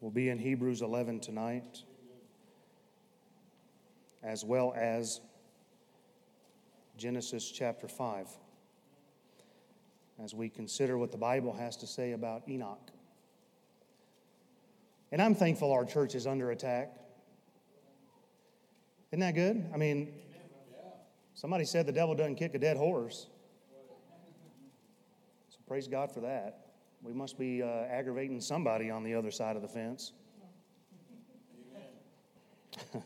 We'll be in Hebrews 11 tonight, as well as Genesis chapter 5, as we consider what the Bible has to say about Enoch. And I'm thankful our church is under attack. Isn't that good? I mean, somebody said the devil doesn't kick a dead horse. So praise God for that. We must be uh, aggravating somebody on the other side of the fence.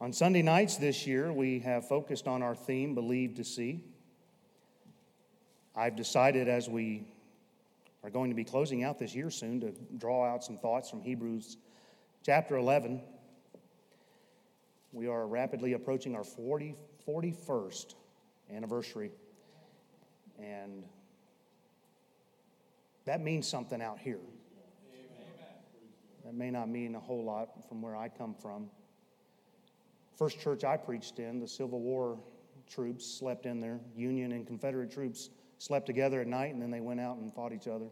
on Sunday nights this year, we have focused on our theme, Believe to See. I've decided as we are going to be closing out this year soon to draw out some thoughts from Hebrews chapter 11. We are rapidly approaching our 40, 41st anniversary. And that means something out here. That may not mean a whole lot from where I come from. First church I preached in, the Civil War troops slept in there. Union and Confederate troops slept together at night, and then they went out and fought each other.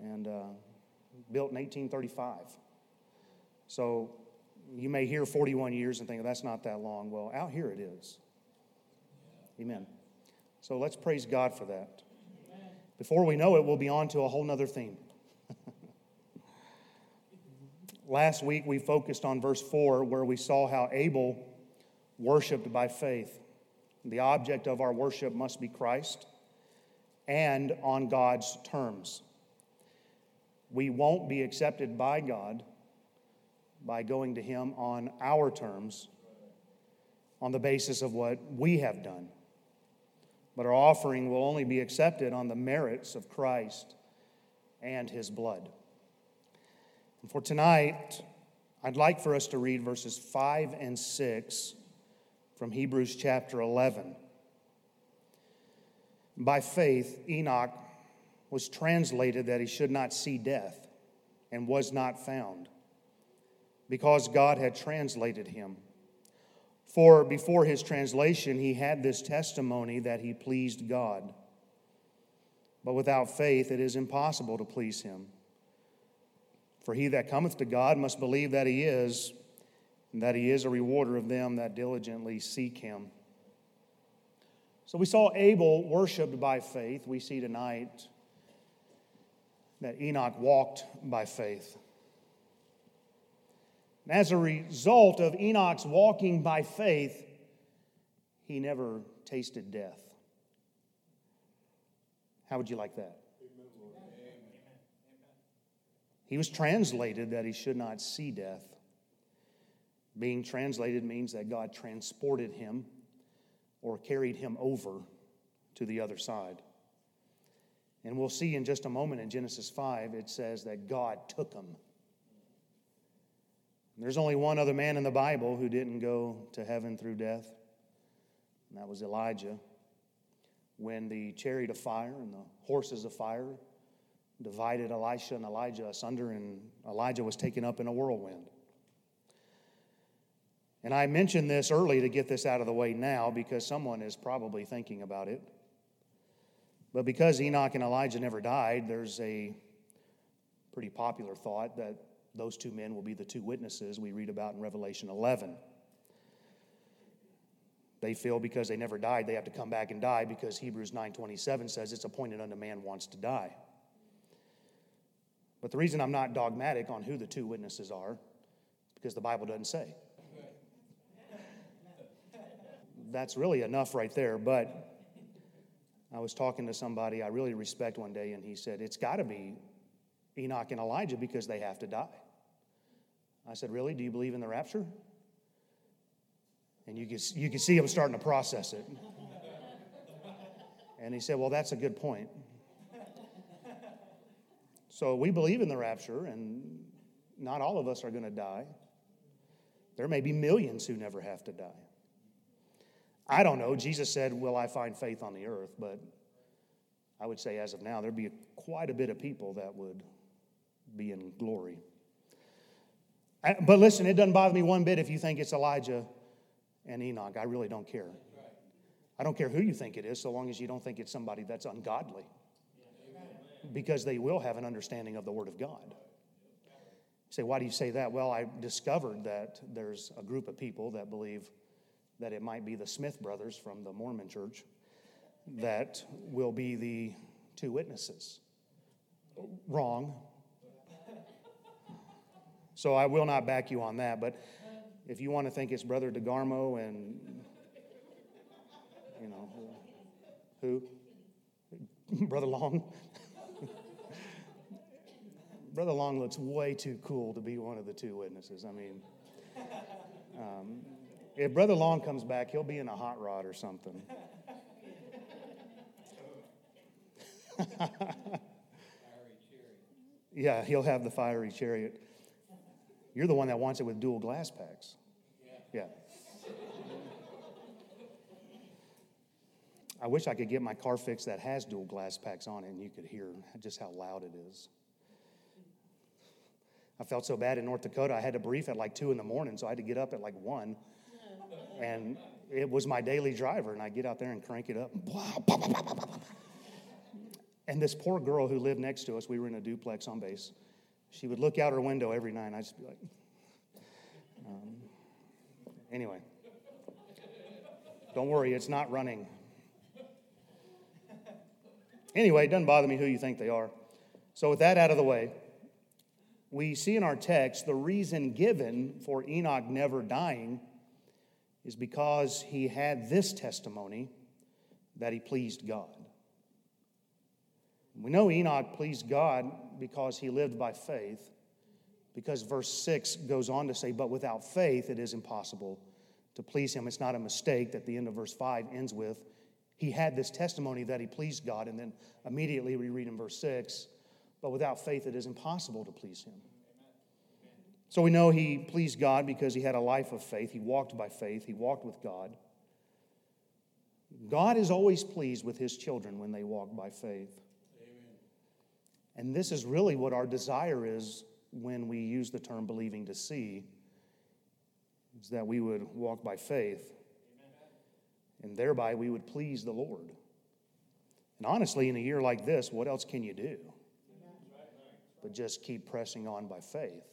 And uh, built in 1835. So you may hear 41 years and think that's not that long. Well, out here it is. Amen. So let's praise God for that. Before we know it, we'll be on to a whole nother theme. Last week, we focused on verse 4, where we saw how Abel worshiped by faith. The object of our worship must be Christ and on God's terms. We won't be accepted by God by going to Him on our terms, on the basis of what we have done but our offering will only be accepted on the merits of Christ and his blood. And for tonight, I'd like for us to read verses 5 and 6 from Hebrews chapter 11. By faith, Enoch was translated that he should not see death and was not found, because God had translated him. For before his translation, he had this testimony that he pleased God. But without faith, it is impossible to please him. For he that cometh to God must believe that he is, and that he is a rewarder of them that diligently seek him. So we saw Abel worshiped by faith. We see tonight that Enoch walked by faith. And as a result of Enoch's walking by faith, he never tasted death. How would you like that? He was translated that he should not see death. Being translated means that God transported him or carried him over to the other side. And we'll see in just a moment in Genesis 5, it says that God took him. There's only one other man in the Bible who didn't go to heaven through death, and that was Elijah. When the chariot of fire and the horses of fire divided Elisha and Elijah asunder, and Elijah was taken up in a whirlwind. And I mentioned this early to get this out of the way now because someone is probably thinking about it. But because Enoch and Elijah never died, there's a pretty popular thought that those two men will be the two witnesses we read about in Revelation 11. They feel because they never died, they have to come back and die because Hebrews 9:27 says it's appointed unto man wants to die. But the reason I'm not dogmatic on who the two witnesses are because the Bible doesn't say. That's really enough right there, but I was talking to somebody I really respect one day, and he said, It's got to be Enoch and Elijah because they have to die. I said, Really? Do you believe in the rapture? And you could, you could see him starting to process it. And he said, Well, that's a good point. So we believe in the rapture, and not all of us are going to die. There may be millions who never have to die. I don't know. Jesus said, Will I find faith on the earth? But I would say, as of now, there'd be quite a bit of people that would be in glory. But listen, it doesn't bother me one bit if you think it's Elijah and Enoch. I really don't care. I don't care who you think it is, so long as you don't think it's somebody that's ungodly. Because they will have an understanding of the Word of God. say, why do you say that? Well, I discovered that there's a group of people that believe that it might be the Smith brothers from the Mormon church that will be the two witnesses. Wrong. So I will not back you on that, but if you want to think it's Brother DeGarmo and, you know, who? Brother Long? Brother Long looks way too cool to be one of the two witnesses. I mean, um, if Brother Long comes back, he'll be in a hot rod or something. yeah, he'll have the fiery chariot. You're the one that wants it with dual glass packs. Yeah. I wish I could get my car fixed that has dual glass packs on it and you could hear just how loud it is. I felt so bad in North Dakota. I had to brief at like two in the morning, so I had to get up at like one. And it was my daily driver, and I get out there and crank it up. And this poor girl who lived next to us, we were in a duplex on base, she would look out her window every night, and I'd just be like, um, anyway. Don't worry, it's not running. Anyway, it doesn't bother me who you think they are. So, with that out of the way, we see in our text the reason given for Enoch never dying is because he had this testimony that he pleased God. We know Enoch pleased God because he lived by faith, because verse 6 goes on to say, But without faith it is impossible to please him. It's not a mistake that the end of verse 5 ends with. He had this testimony that he pleased God, and then immediately we read in verse 6 but without faith, it is impossible to please Him. So we know he pleased God because he had a life of faith. He walked by faith, he walked with God. God is always pleased with his children when they walk by faith. And this is really what our desire is when we use the term believing to see, is that we would walk by faith, and thereby we would please the Lord. And honestly, in a year like this, what else can you do? but just keep pressing on by faith.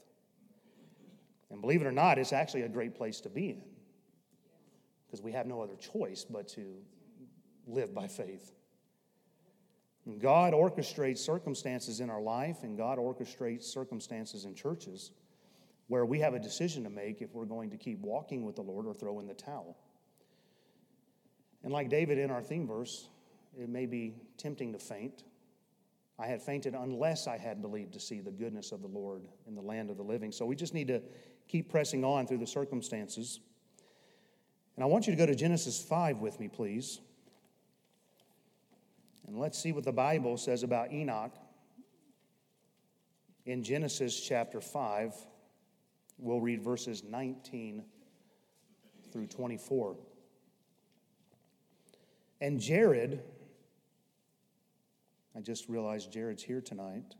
And believe it or not, it's actually a great place to be in because we have no other choice but to live by faith. God orchestrates circumstances in our life, and God orchestrates circumstances in churches where we have a decision to make if we're going to keep walking with the Lord or throw in the towel. And like David in our theme verse, it may be tempting to faint, I had fainted unless I had believed to see the goodness of the Lord in the land of the living. So we just need to keep pressing on through the circumstances. And I want you to go to Genesis 5 with me, please. And let's see what the Bible says about Enoch. In Genesis chapter 5, we'll read verses 19 through 24. And Jared, I just realized Jared's here tonight.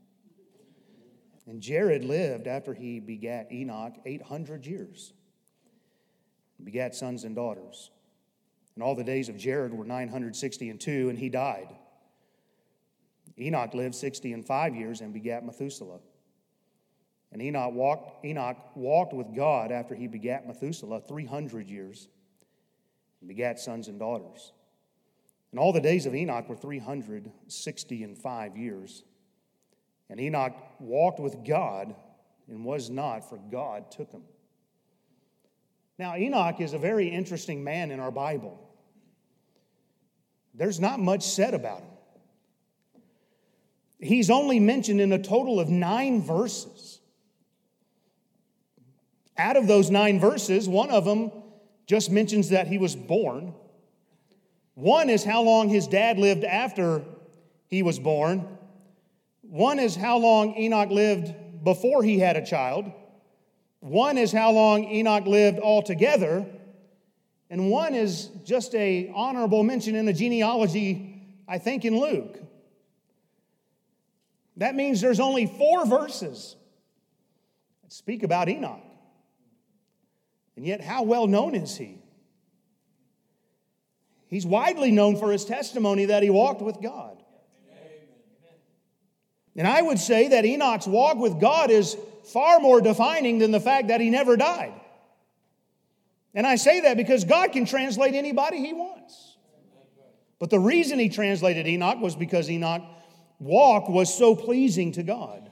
And Jared lived after he begat Enoch 800 years, begat sons and daughters. And all the days of Jared were 960 and two, and he died. Enoch lived 60 and five years and begat Methuselah. And Enoch walked, Enoch walked with God after he begat Methuselah 300 years and begat sons and daughters. And all the days of Enoch were 360 and five years. And Enoch walked with God and was not, for God took him. Now, Enoch is a very interesting man in our Bible. There's not much said about him. He's only mentioned in a total of nine verses. Out of those nine verses, one of them just mentions that he was born. One is how long his dad lived after he was born. One is how long Enoch lived before he had a child. One is how long Enoch lived altogether. And one is just a honorable mention in the genealogy, I think, in Luke. That means there's only four verses that speak about Enoch. And yet, how well known is he? He's widely known for his testimony that he walked with God. And I would say that Enoch's walk with God is far more defining than the fact that he never died. And I say that because God can translate anybody he wants. But the reason he translated Enoch was because Enoch's walk was so pleasing to God.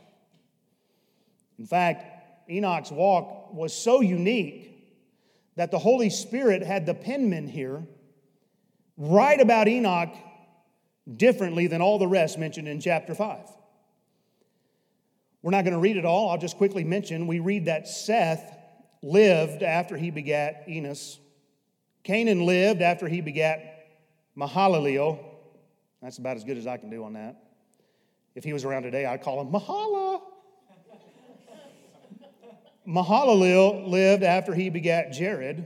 In fact, Enoch's walk was so unique that the Holy Spirit had the penman here write about Enoch differently than all the rest mentioned in chapter 5. We're not going to read it all. I'll just quickly mention we read that Seth lived after he begat Enos. Cainan lived after he begat Mahalaleel. That's about as good as I can do on that. If he was around today, I'd call him Mahala. Mahalaleel lived after he begat Jared.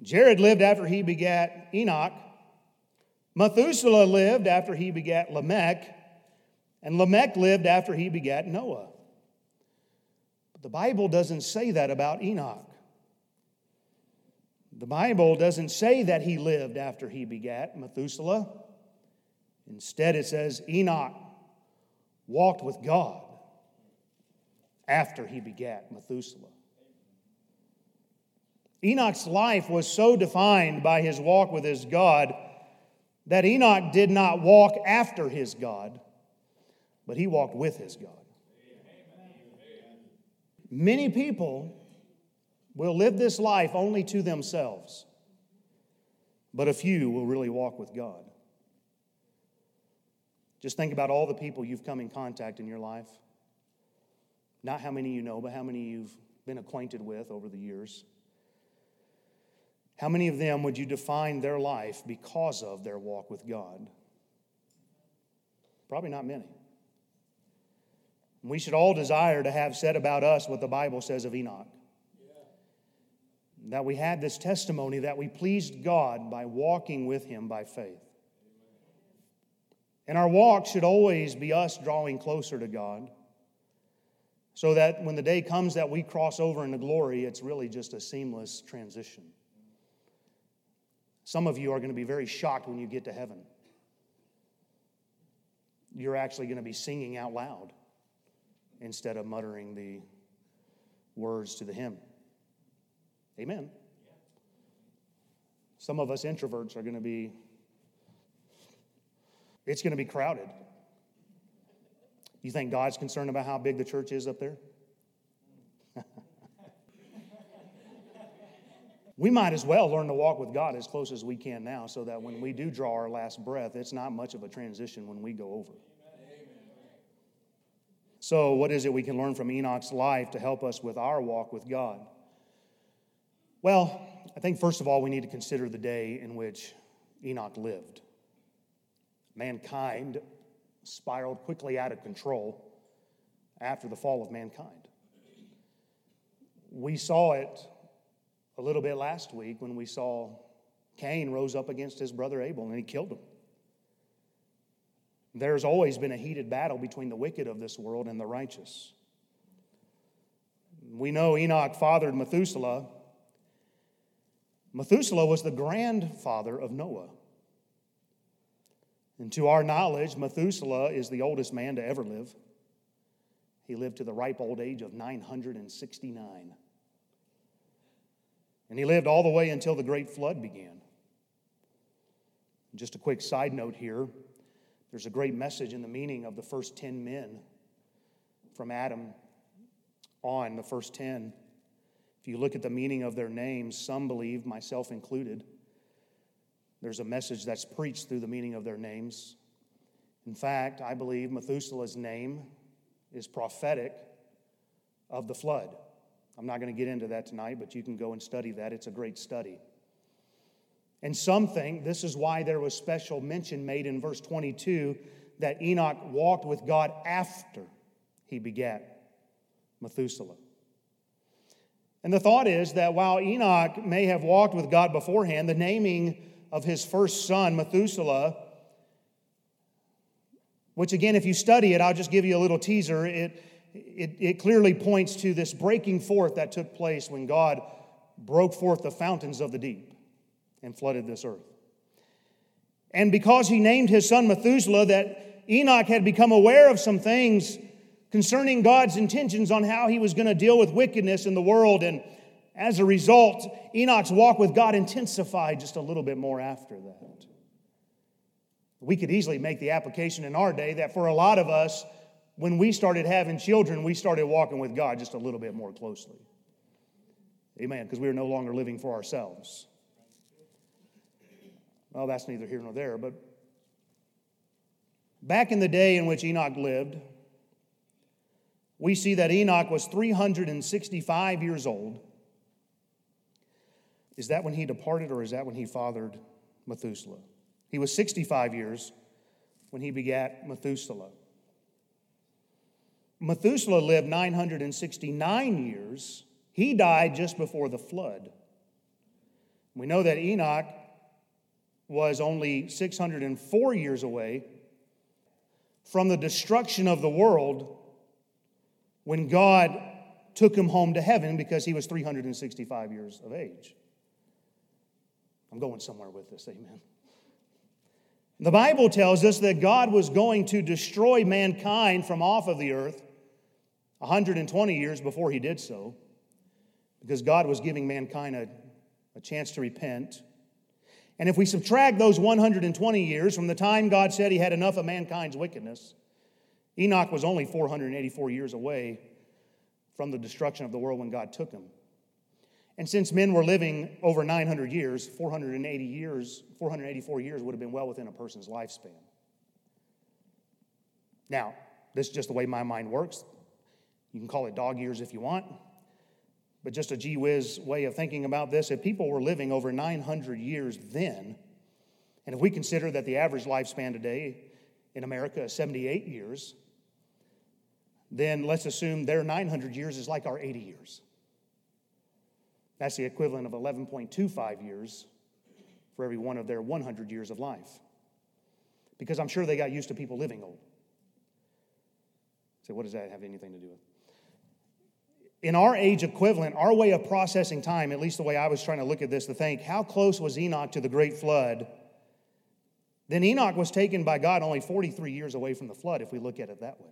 Jared lived after he begat Enoch. Methuselah lived after he begat Lamech. And Lamech lived after he begat Noah. But the Bible doesn't say that about Enoch. The Bible doesn't say that he lived after he begat Methuselah. Instead, it says Enoch walked with God after he begat Methuselah. Enoch's life was so defined by his walk with his God that Enoch did not walk after his God, but he walked with his God. Many people will live this life only to themselves, but a few will really walk with God. Just think about all the people you've come in contact in your life. Not how many you know, but how many you've been acquainted with over the years. How many of them would you define their life because of their walk with God? Probably not many. We should all desire to have said about us what the Bible says of Enoch. That we had this testimony that we pleased God by walking with Him by faith. And our walk should always be us drawing closer to God so that when the day comes that we cross over into glory, it's really just a seamless transition. Some of you are going to be very shocked when you get to heaven. You're actually going to be singing out loud instead of muttering the words to the hymn. Amen. Some of us introverts are going to be, it's going to be crowded. You think God's concerned about how big the church is up there? we might as well learn to walk with God as close as we can now so that when we do draw our last breath, it's not much of a transition when we go over. So, what is it we can learn from Enoch's life to help us with our walk with God? Well, I think first of all, we need to consider the day in which Enoch lived. Mankind spiraled quickly out of control after the fall of mankind. We saw it a little bit last week when we saw Cain rose up against his brother Abel and he killed him. There's always been a heated battle between the wicked of this world and the righteous. We know Enoch fathered Methuselah. Methuselah was the grandfather of Noah. And to our knowledge, Methuselah is the oldest man to ever live. He lived to the ripe old age of 969. And he lived all the way until the great flood began. Just a quick side note here there's a great message in the meaning of the first 10 men from Adam on, the first 10. If you look at the meaning of their names, some believe, myself included, there's a message that's preached through the meaning of their names. In fact, I believe Methuselah's name is prophetic of the flood. I'm not going to get into that tonight, but you can go and study that. It's a great study. And some think this is why there was special mention made in verse 22 that Enoch walked with God after he begat Methuselah. And the thought is that while Enoch may have walked with God beforehand, the naming of his first son, Methuselah, which again, if you study it, I'll just give you a little teaser. It, it, it clearly points to this breaking forth that took place when God broke forth the fountains of the deep and flooded this earth. And because he named his son Methuselah, that Enoch had become aware of some things concerning God's intentions on how he was going to deal with wickedness in the world. And as a result, Enoch's walk with God intensified just a little bit more after that. We could easily make the application in our day that for a lot of us, when we started having children, we started walking with God just a little bit more closely. Amen, because we were no longer living for ourselves. Well, that's neither here nor there, but back in the day in which Enoch lived, we see that Enoch was 365 years old. Is that when he departed, or is that when he fathered Methuselah? He was 65 years when he begat Methuselah. Methuselah lived 969 years. He died just before the flood. We know that Enoch was only 604 years away from the destruction of the world when God took him home to heaven because he was 365 years of age. I'm going somewhere with this, amen. The Bible tells us that God was going to destroy mankind from off of the earth 120 years before he did so, because God was giving mankind a, a chance to repent. And if we subtract those 120 years from the time God said he had enough of mankind's wickedness, Enoch was only 484 years away from the destruction of the world when God took him. And since men were living over 900 years, 480 years, 484 years would have been well within a person's lifespan. Now, this is just the way my mind works. You can call it dog years if you want. But just a gee whiz way of thinking about this if people were living over 900 years then, and if we consider that the average lifespan today in America is 78 years, then let's assume their 900 years is like our 80 years. That's the equivalent of 11.25 years for every one of their 100 years of life. Because I'm sure they got used to people living old. So, what does that have anything to do with? In our age equivalent, our way of processing time, at least the way I was trying to look at this to think, how close was Enoch to the great flood? Then Enoch was taken by God only 43 years away from the flood, if we look at it that way.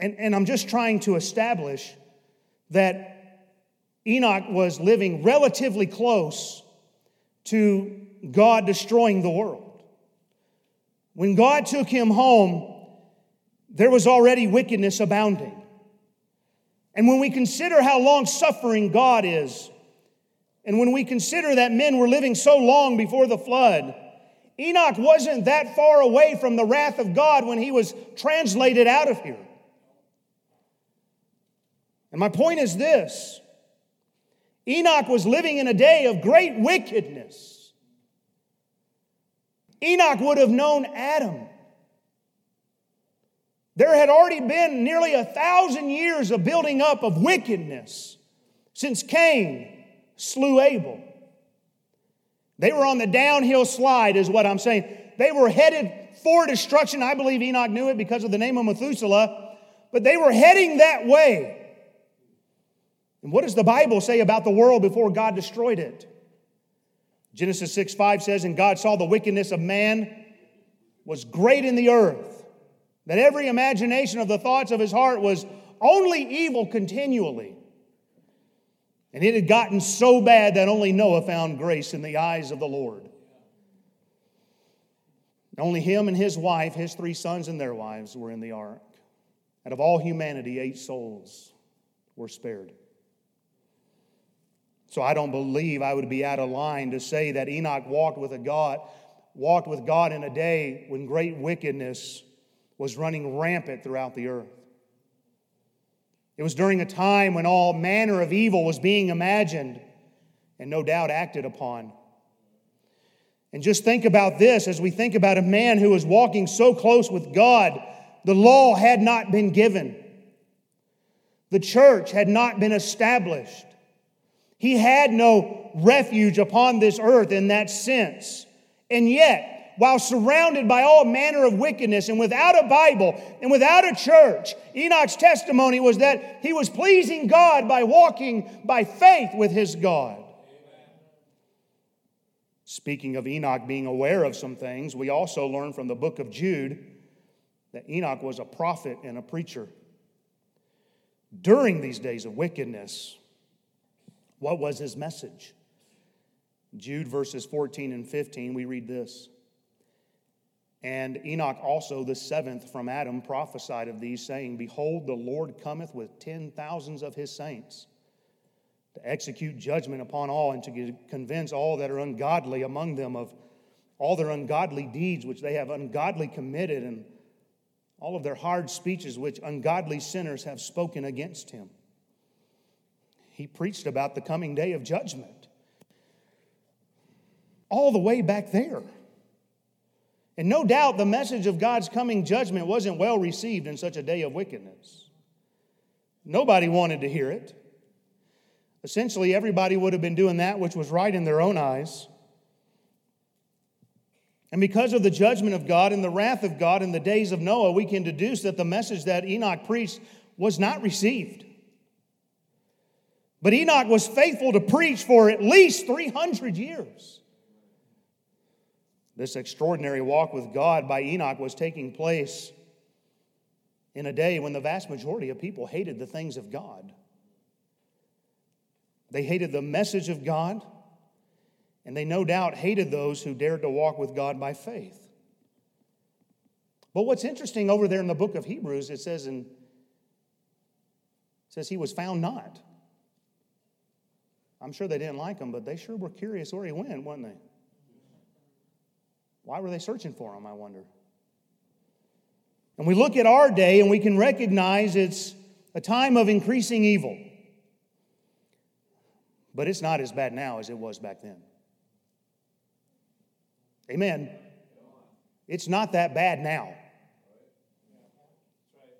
And, and I'm just trying to establish that Enoch was living relatively close to God destroying the world. When God took him home, there was already wickedness abounding. And when we consider how long suffering God is, and when we consider that men were living so long before the flood, Enoch wasn't that far away from the wrath of God when he was translated out of here. And my point is this Enoch was living in a day of great wickedness. Enoch would have known Adam. There had already been nearly a thousand years of building up of wickedness since Cain slew Abel. They were on the downhill slide, is what I'm saying. They were headed for destruction. I believe Enoch knew it because of the name of Methuselah, but they were heading that way. And what does the Bible say about the world before God destroyed it? Genesis 6 5 says, And God saw the wickedness of man was great in the earth, that every imagination of the thoughts of his heart was only evil continually. And it had gotten so bad that only Noah found grace in the eyes of the Lord. Only him and his wife, his three sons and their wives were in the ark. Out of all humanity, eight souls were spared. So I don't believe I would be out of line to say that Enoch walked with a God, walked with God in a day when great wickedness was running rampant throughout the earth. It was during a time when all manner of evil was being imagined and no doubt acted upon. And just think about this as we think about a man who was walking so close with God, the law had not been given, the church had not been established. He had no refuge upon this earth in that sense. And yet, while surrounded by all manner of wickedness and without a Bible and without a church, Enoch's testimony was that he was pleasing God by walking by faith with his God. Speaking of Enoch being aware of some things, we also learn from the book of Jude that Enoch was a prophet and a preacher. During these days of wickedness, what was his message? Jude verses 14 and 15, we read this. And Enoch also, the seventh from Adam, prophesied of these, saying, Behold, the Lord cometh with ten thousands of his saints to execute judgment upon all and to convince all that are ungodly among them of all their ungodly deeds which they have ungodly committed and all of their hard speeches which ungodly sinners have spoken against him. He preached about the coming day of judgment all the way back there. And no doubt the message of God's coming judgment wasn't well received in such a day of wickedness. Nobody wanted to hear it. Essentially, everybody would have been doing that which was right in their own eyes. And because of the judgment of God and the wrath of God in the days of Noah, we can deduce that the message that Enoch preached was not received. But Enoch was faithful to preach for at least 300 years. This extraordinary walk with God by Enoch was taking place in a day when the vast majority of people hated the things of God. They hated the message of God, and they no doubt hated those who dared to walk with God by faith. But what's interesting over there in the book of Hebrews, it says in it says he was found not. I'm sure they didn't like him, but they sure were curious where he went, weren't they? Why were they searching for him, I wonder? And we look at our day and we can recognize it's a time of increasing evil. But it's not as bad now as it was back then. Amen. It's not that bad now.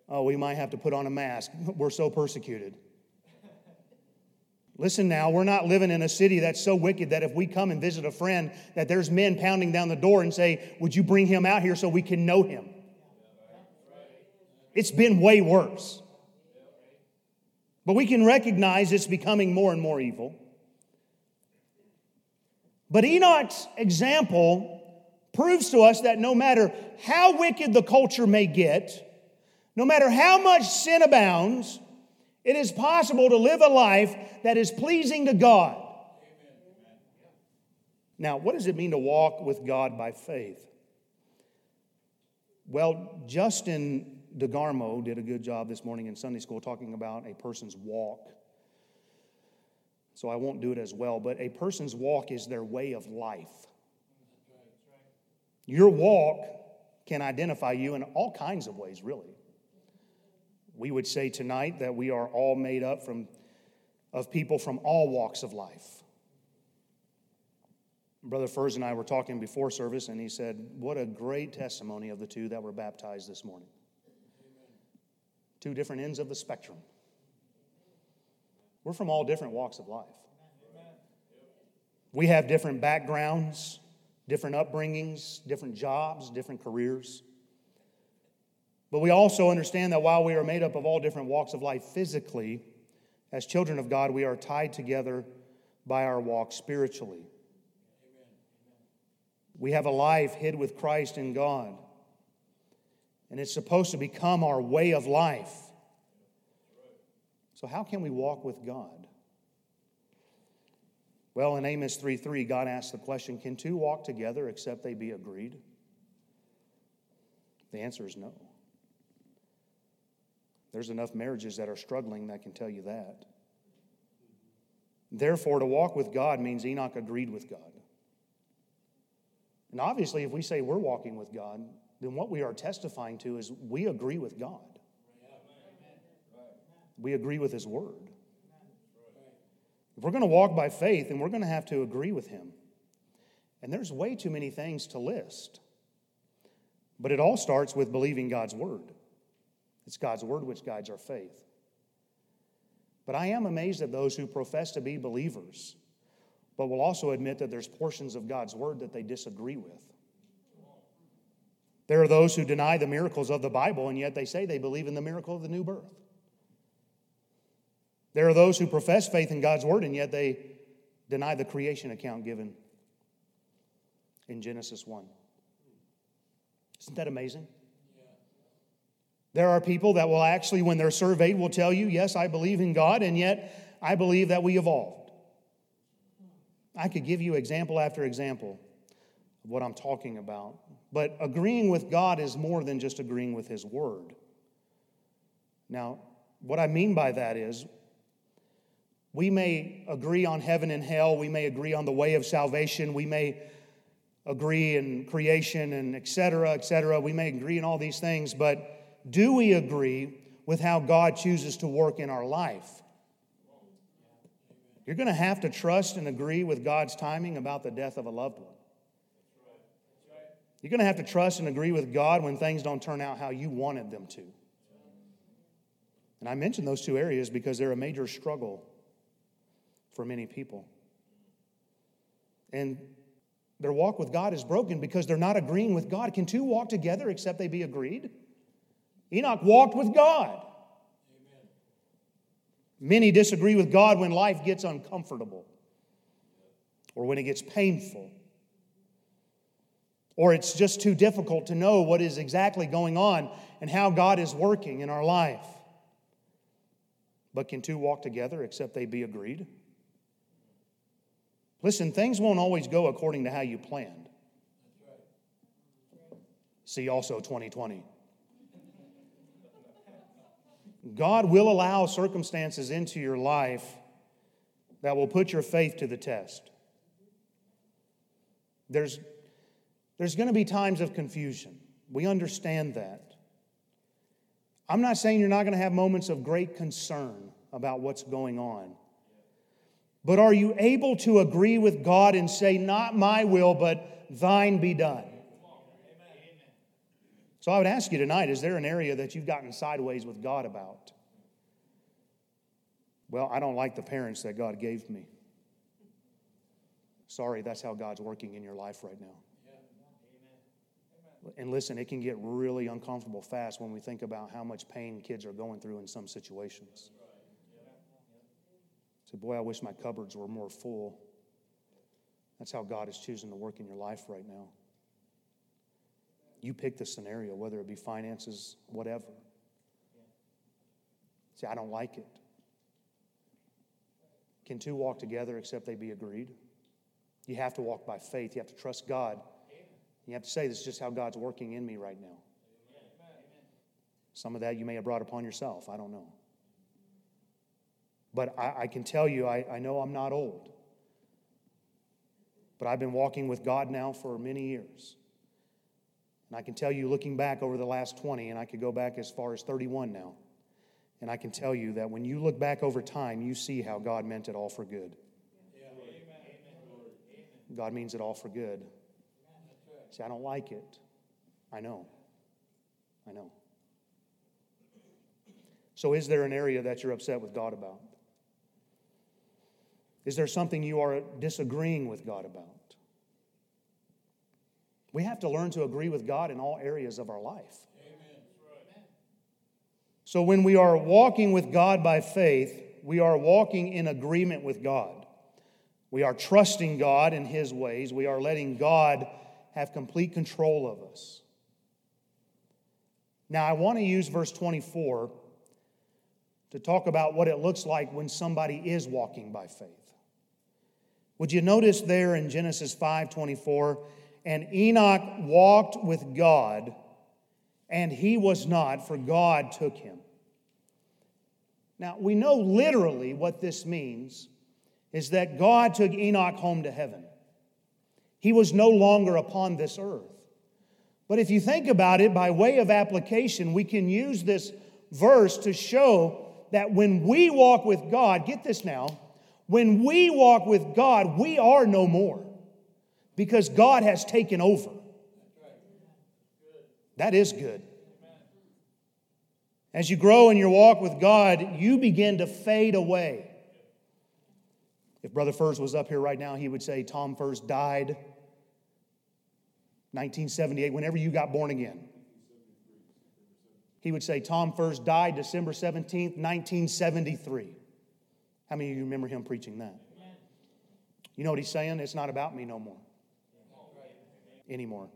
Oh, we might have to put on a mask. We're so persecuted. Listen now, we're not living in a city that's so wicked that if we come and visit a friend, that there's men pounding down the door and say, Would you bring him out here so we can know him? It's been way worse. But we can recognize it's becoming more and more evil. But Enoch's example proves to us that no matter how wicked the culture may get, no matter how much sin abounds, it is possible to live a life that is pleasing to God. Now, what does it mean to walk with God by faith? Well, Justin DeGarmo did a good job this morning in Sunday school talking about a person's walk so I won't do it as well. But a person's walk is their way of life. Your walk can identify you in all kinds of ways, really. We would say tonight that we are all made up from, of people from all walks of life. Brother Furs and I were talking before service, and he said, What a great testimony of the two that were baptized this morning. Two different ends of the spectrum. We're from all different walks of life. We have different backgrounds, different upbringings, different jobs, different careers. But we also understand that while we are made up of all different walks of life physically, as children of God, we are tied together by our walk spiritually. We have a life hid with Christ in God, and it's supposed to become our way of life. So, how can we walk with God? Well, in Amos 3 3, God asks the question Can two walk together except they be agreed? The answer is no. There's enough marriages that are struggling that can tell you that. Therefore, to walk with God means Enoch agreed with God. And obviously, if we say we're walking with God, then what we are testifying to is we agree with God. We agree with His Word. If we're going to walk by faith, then we're going to have to agree with Him. And there's way too many things to list. But it all starts with believing God's Word. It's God's Word which guides our faith. But I am amazed at those who profess to be believers, but will also admit that there's portions of God's Word that they disagree with. There are those who deny the miracles of the Bible, and yet they say they believe in the miracle of the new birth. There are those who profess faith in God's word, and yet they deny the creation account given in Genesis 1. Isn't that amazing? There are people that will actually, when they're surveyed, will tell you, Yes, I believe in God, and yet I believe that we evolved. I could give you example after example of what I'm talking about. But agreeing with God is more than just agreeing with His Word. Now, what I mean by that is, we may agree on heaven and hell, we may agree on the way of salvation, we may agree in creation and et cetera, et cetera. We may agree in all these things, but do we agree with how God chooses to work in our life? You're going to have to trust and agree with God's timing about the death of a loved one. You're going to have to trust and agree with God when things don't turn out how you wanted them to. And I mention those two areas because they're a major struggle for many people. And their walk with God is broken because they're not agreeing with God. Can two walk together except they be agreed? Enoch walked with God. Many disagree with God when life gets uncomfortable or when it gets painful or it's just too difficult to know what is exactly going on and how God is working in our life. But can two walk together except they be agreed? Listen, things won't always go according to how you planned. See also 2020. God will allow circumstances into your life that will put your faith to the test. There's, there's going to be times of confusion. We understand that. I'm not saying you're not going to have moments of great concern about what's going on. But are you able to agree with God and say, Not my will, but thine be done? So I would ask you tonight is there an area that you've gotten sideways with God about? Well, I don't like the parents that God gave me. Sorry, that's how God's working in your life right now. And listen, it can get really uncomfortable fast when we think about how much pain kids are going through in some situations. So, boy, I wish my cupboards were more full. That's how God is choosing to work in your life right now. You pick the scenario, whether it be finances, whatever. See, I don't like it. Can two walk together except they be agreed? You have to walk by faith. You have to trust God. You have to say, This is just how God's working in me right now. Some of that you may have brought upon yourself. I don't know. But I, I can tell you, I, I know I'm not old. But I've been walking with God now for many years. And I can tell you, looking back over the last 20, and I could go back as far as 31 now, and I can tell you that when you look back over time, you see how God meant it all for good. God means it all for good. See, I don't like it. I know. I know. So, is there an area that you're upset with God about? Is there something you are disagreeing with God about? We have to learn to agree with God in all areas of our life. Amen. So, when we are walking with God by faith, we are walking in agreement with God. We are trusting God in His ways. We are letting God have complete control of us. Now, I want to use verse 24 to talk about what it looks like when somebody is walking by faith. Would you notice there in Genesis 5:24, and Enoch walked with God, and he was not, for God took him. Now, we know literally what this means is that God took Enoch home to heaven. He was no longer upon this earth. But if you think about it by way of application, we can use this verse to show that when we walk with God, get this now, when we walk with God, we are no more because God has taken over. That is good. As you grow in your walk with God, you begin to fade away. If Brother Furs was up here right now, he would say Tom Furs died 1978, whenever you got born again. He would say Tom Furs died December 17th, 1973. How many of you remember him preaching that? You know what he's saying? It's not about me no more. Anymore.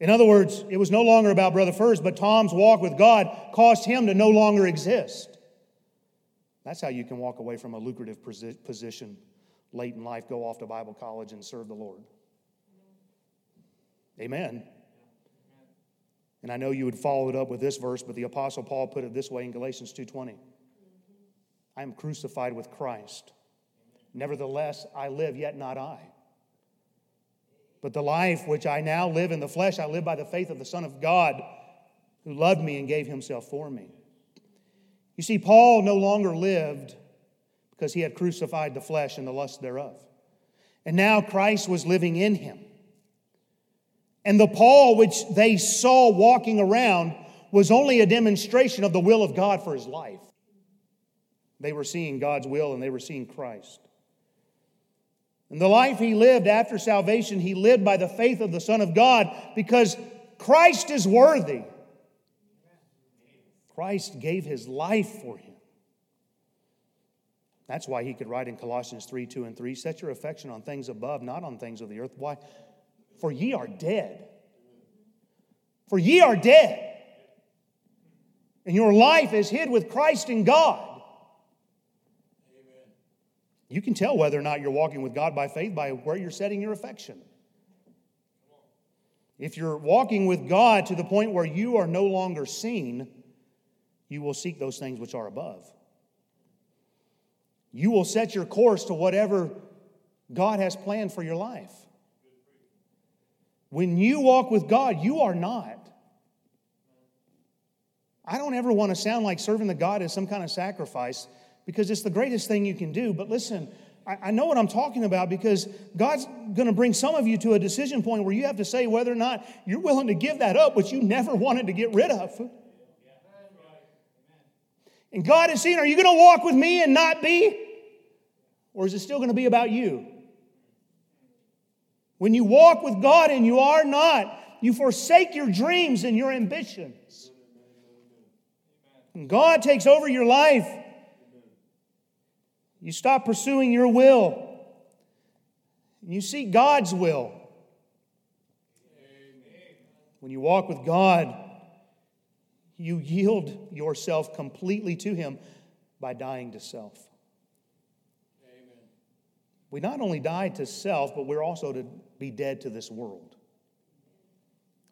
In other words, it was no longer about Brother Furst, but Tom's walk with God caused him to no longer exist. That's how you can walk away from a lucrative position late in life, go off to Bible college, and serve the Lord. Amen. And I know you would follow it up with this verse, but the apostle Paul put it this way in Galatians 2:20. I am crucified with Christ. Nevertheless, I live, yet not I. But the life which I now live in the flesh, I live by the faith of the Son of God who loved me and gave himself for me. You see, Paul no longer lived because he had crucified the flesh and the lust thereof. And now Christ was living in him. And the Paul which they saw walking around was only a demonstration of the will of God for his life. They were seeing God's will and they were seeing Christ. And the life he lived after salvation, he lived by the faith of the Son of God because Christ is worthy. Christ gave his life for him. That's why he could write in Colossians 3 2 and 3 Set your affection on things above, not on things of the earth. Why? For ye are dead. For ye are dead. And your life is hid with Christ in God. You can tell whether or not you're walking with God by faith by where you're setting your affection. If you're walking with God to the point where you are no longer seen, you will seek those things which are above. You will set your course to whatever God has planned for your life. When you walk with God, you are not. I don't ever want to sound like serving the God is some kind of sacrifice because it's the greatest thing you can do. But listen, I, know what I'm talking about because God's going to bring some of you to a decision point where you have to say whether or not you're willing to give that up, which you never wanted to get rid of. And God is saying, Are you going to walk with me and not be? Or is it still going to be about you? When you walk with God and you are not, you forsake your dreams and your ambitions. And God takes over your life. You stop pursuing your will. And you seek God's will. When you walk with God, you yield yourself completely to Him by dying to self. Amen. We not only die to self, but we're also to be dead to this world.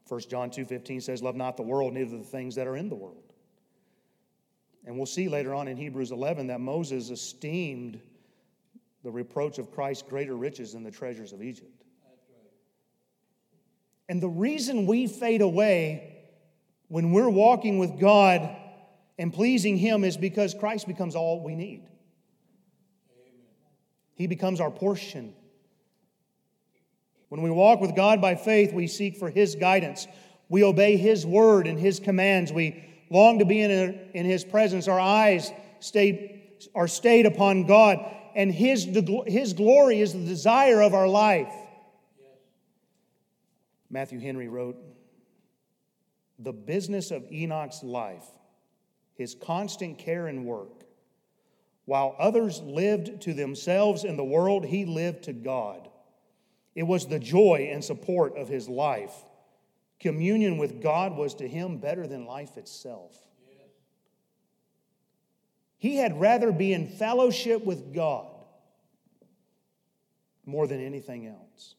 1 John 2:15 says, Love not the world, neither the things that are in the world. And we'll see later on in Hebrews 11 that Moses esteemed the reproach of Christ greater riches than the treasures of Egypt. And the reason we fade away when we're walking with God and pleasing Him is because Christ becomes all we need. He becomes our portion. When we walk with God by faith, we seek for His guidance. We obey His word and His commands. We long to be in, a, in His presence. Our eyes stay, are stayed upon God, and His, His glory is the desire of our life. Matthew Henry wrote The business of Enoch's life, his constant care and work, while others lived to themselves in the world, he lived to God. It was the joy and support of his life Communion with God was to him better than life itself. He had rather be in fellowship with God more than anything else.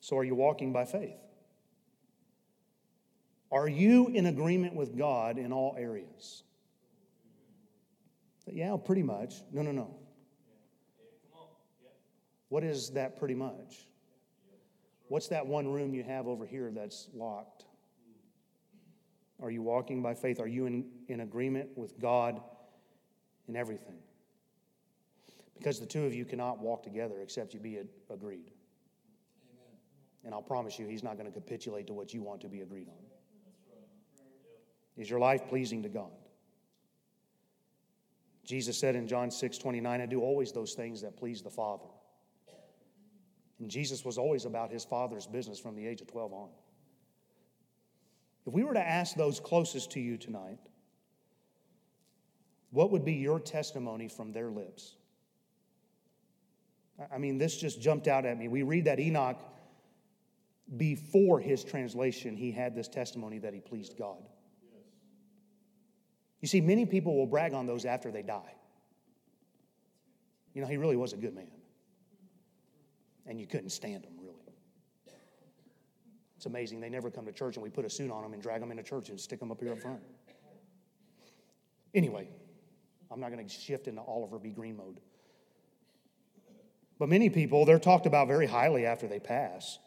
So, are you walking by faith? Are you in agreement with God in all areas? Yeah, pretty much. No, no, no. What is that pretty much? What's that one room you have over here that's locked? Are you walking by faith? Are you in, in agreement with God in everything? Because the two of you cannot walk together except you be agreed. Amen. And I'll promise you, He's not going to capitulate to what you want to be agreed on. Is your life pleasing to God? Jesus said in John 6 29, I do always those things that please the Father. And Jesus was always about his father's business from the age of 12 on. If we were to ask those closest to you tonight, what would be your testimony from their lips? I mean, this just jumped out at me. We read that Enoch before his translation, he had this testimony that he pleased God. You see, many people will brag on those after they die. You know, he really was a good man. And you couldn't stand them, really. It's amazing. They never come to church, and we put a suit on them and drag them into church and stick them up here up front. Anyway, I'm not going to shift into Oliver B. Greene mode. But many people, they're talked about very highly after they pass.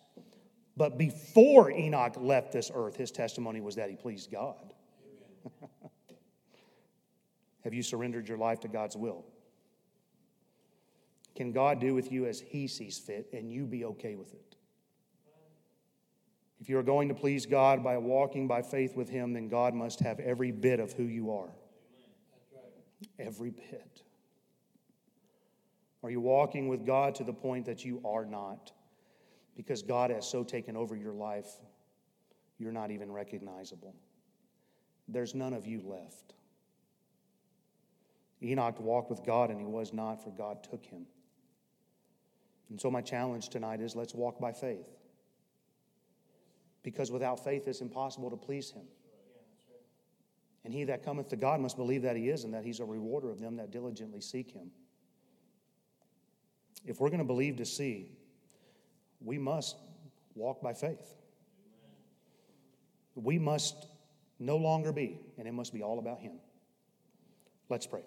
But before Enoch left this earth, his testimony was that he pleased God. Have you surrendered your life to God's will? Can God do with you as he sees fit and you be okay with it? If you are going to please God by walking by faith with him, then God must have every bit of who you are. Every bit. Are you walking with God to the point that you are not? Because God has so taken over your life, you're not even recognizable. There's none of you left. Enoch walked with God and he was not, for God took him. And so, my challenge tonight is let's walk by faith. Because without faith, it's impossible to please him. And he that cometh to God must believe that he is, and that he's a rewarder of them that diligently seek him. If we're going to believe to see, we must walk by faith. We must no longer be, and it must be all about him. Let's pray.